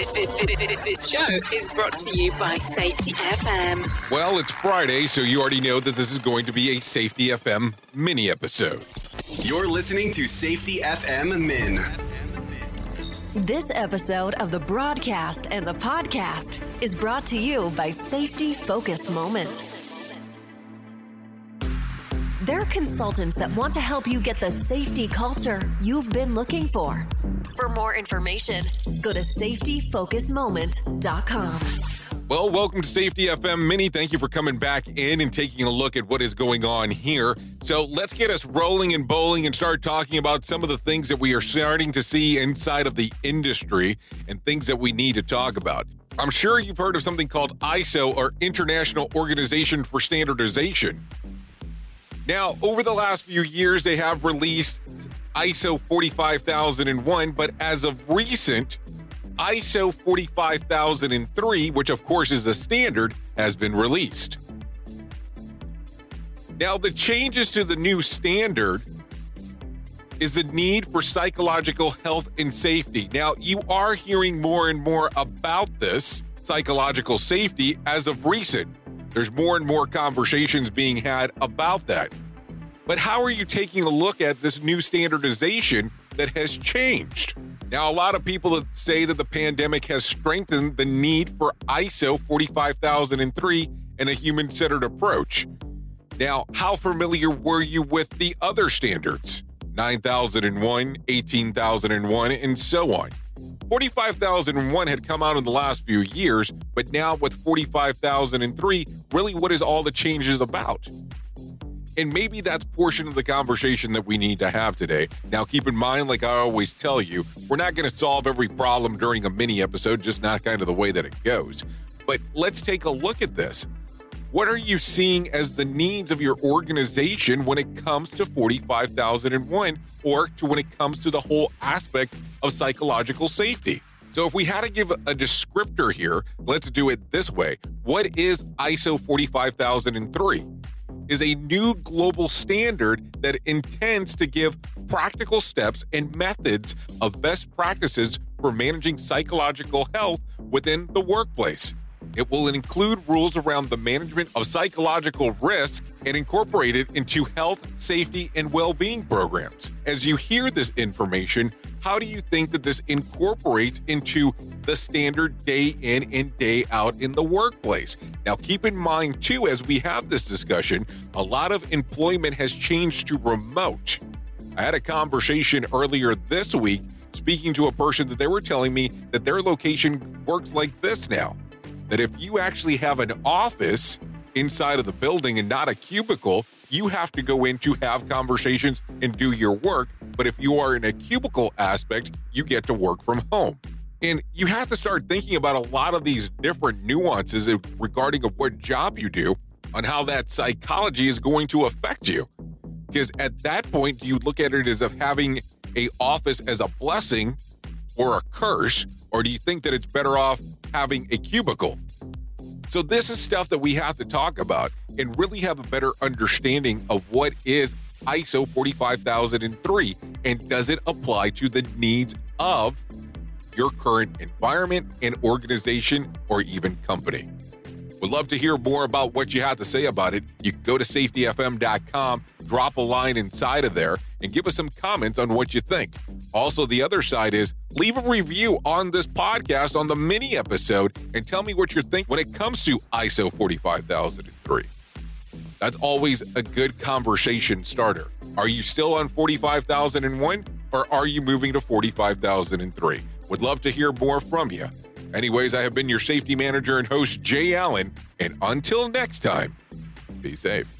This, this, this, this show is brought to you by Safety FM. Well, it's Friday, so you already know that this is going to be a Safety FM mini episode. You're listening to Safety FM Min. This episode of the broadcast and the podcast is brought to you by Safety Focus Moment. They're consultants that want to help you get the safety culture you've been looking for. For more information, go to safetyfocusmoment.com. Well, welcome to Safety FM Mini. Thank you for coming back in and taking a look at what is going on here. So let's get us rolling and bowling and start talking about some of the things that we are starting to see inside of the industry and things that we need to talk about. I'm sure you've heard of something called ISO or International Organization for Standardization. Now, over the last few years, they have released ISO 45001, but as of recent, ISO 45003, which of course is a standard, has been released. Now, the changes to the new standard is the need for psychological health and safety. Now, you are hearing more and more about this psychological safety as of recent. There's more and more conversations being had about that. But how are you taking a look at this new standardization that has changed? Now, a lot of people say that the pandemic has strengthened the need for ISO 45003 and a human centered approach. Now, how familiar were you with the other standards? 9001, 18001, and so on. 45,001 had come out in the last few years, but now with 45,003, really what is all the changes about? And maybe that's portion of the conversation that we need to have today. Now, keep in mind, like I always tell you, we're not going to solve every problem during a mini episode, just not kind of the way that it goes. But let's take a look at this. What are you seeing as the needs of your organization when it comes to 45,001 or to when it comes to the whole aspect of psychological safety? So, if we had to give a descriptor here, let's do it this way. What is ISO 45003? Is a new global standard that intends to give practical steps and methods of best practices for managing psychological health within the workplace. It will include rules around the management of psychological risk and incorporate it into health, safety, and well being programs. As you hear this information, how do you think that this incorporates into the standard day in and day out in the workplace? Now, keep in mind, too, as we have this discussion, a lot of employment has changed to remote. I had a conversation earlier this week speaking to a person that they were telling me that their location works like this now that if you actually have an office inside of the building and not a cubicle, you have to go in to have conversations and do your work. But if you are in a cubicle aspect, you get to work from home. And you have to start thinking about a lot of these different nuances regarding of what job you do on how that psychology is going to affect you. Because at that point, you look at it as of having a office as a blessing or a curse, or do you think that it's better off having a cubicle? So, this is stuff that we have to talk about and really have a better understanding of what is ISO 45003 and does it apply to the needs of your current environment and organization or even company. Would love to hear more about what you have to say about it. You can go to safetyfm.com, drop a line inside of there, and give us some comments on what you think. Also, the other side is leave a review on this podcast on the mini episode and tell me what you think when it comes to ISO 45003. That's always a good conversation starter. Are you still on 45,001 or are you moving to 45,003? Would love to hear more from you. Anyways, I have been your safety manager and host, Jay Allen, and until next time, be safe.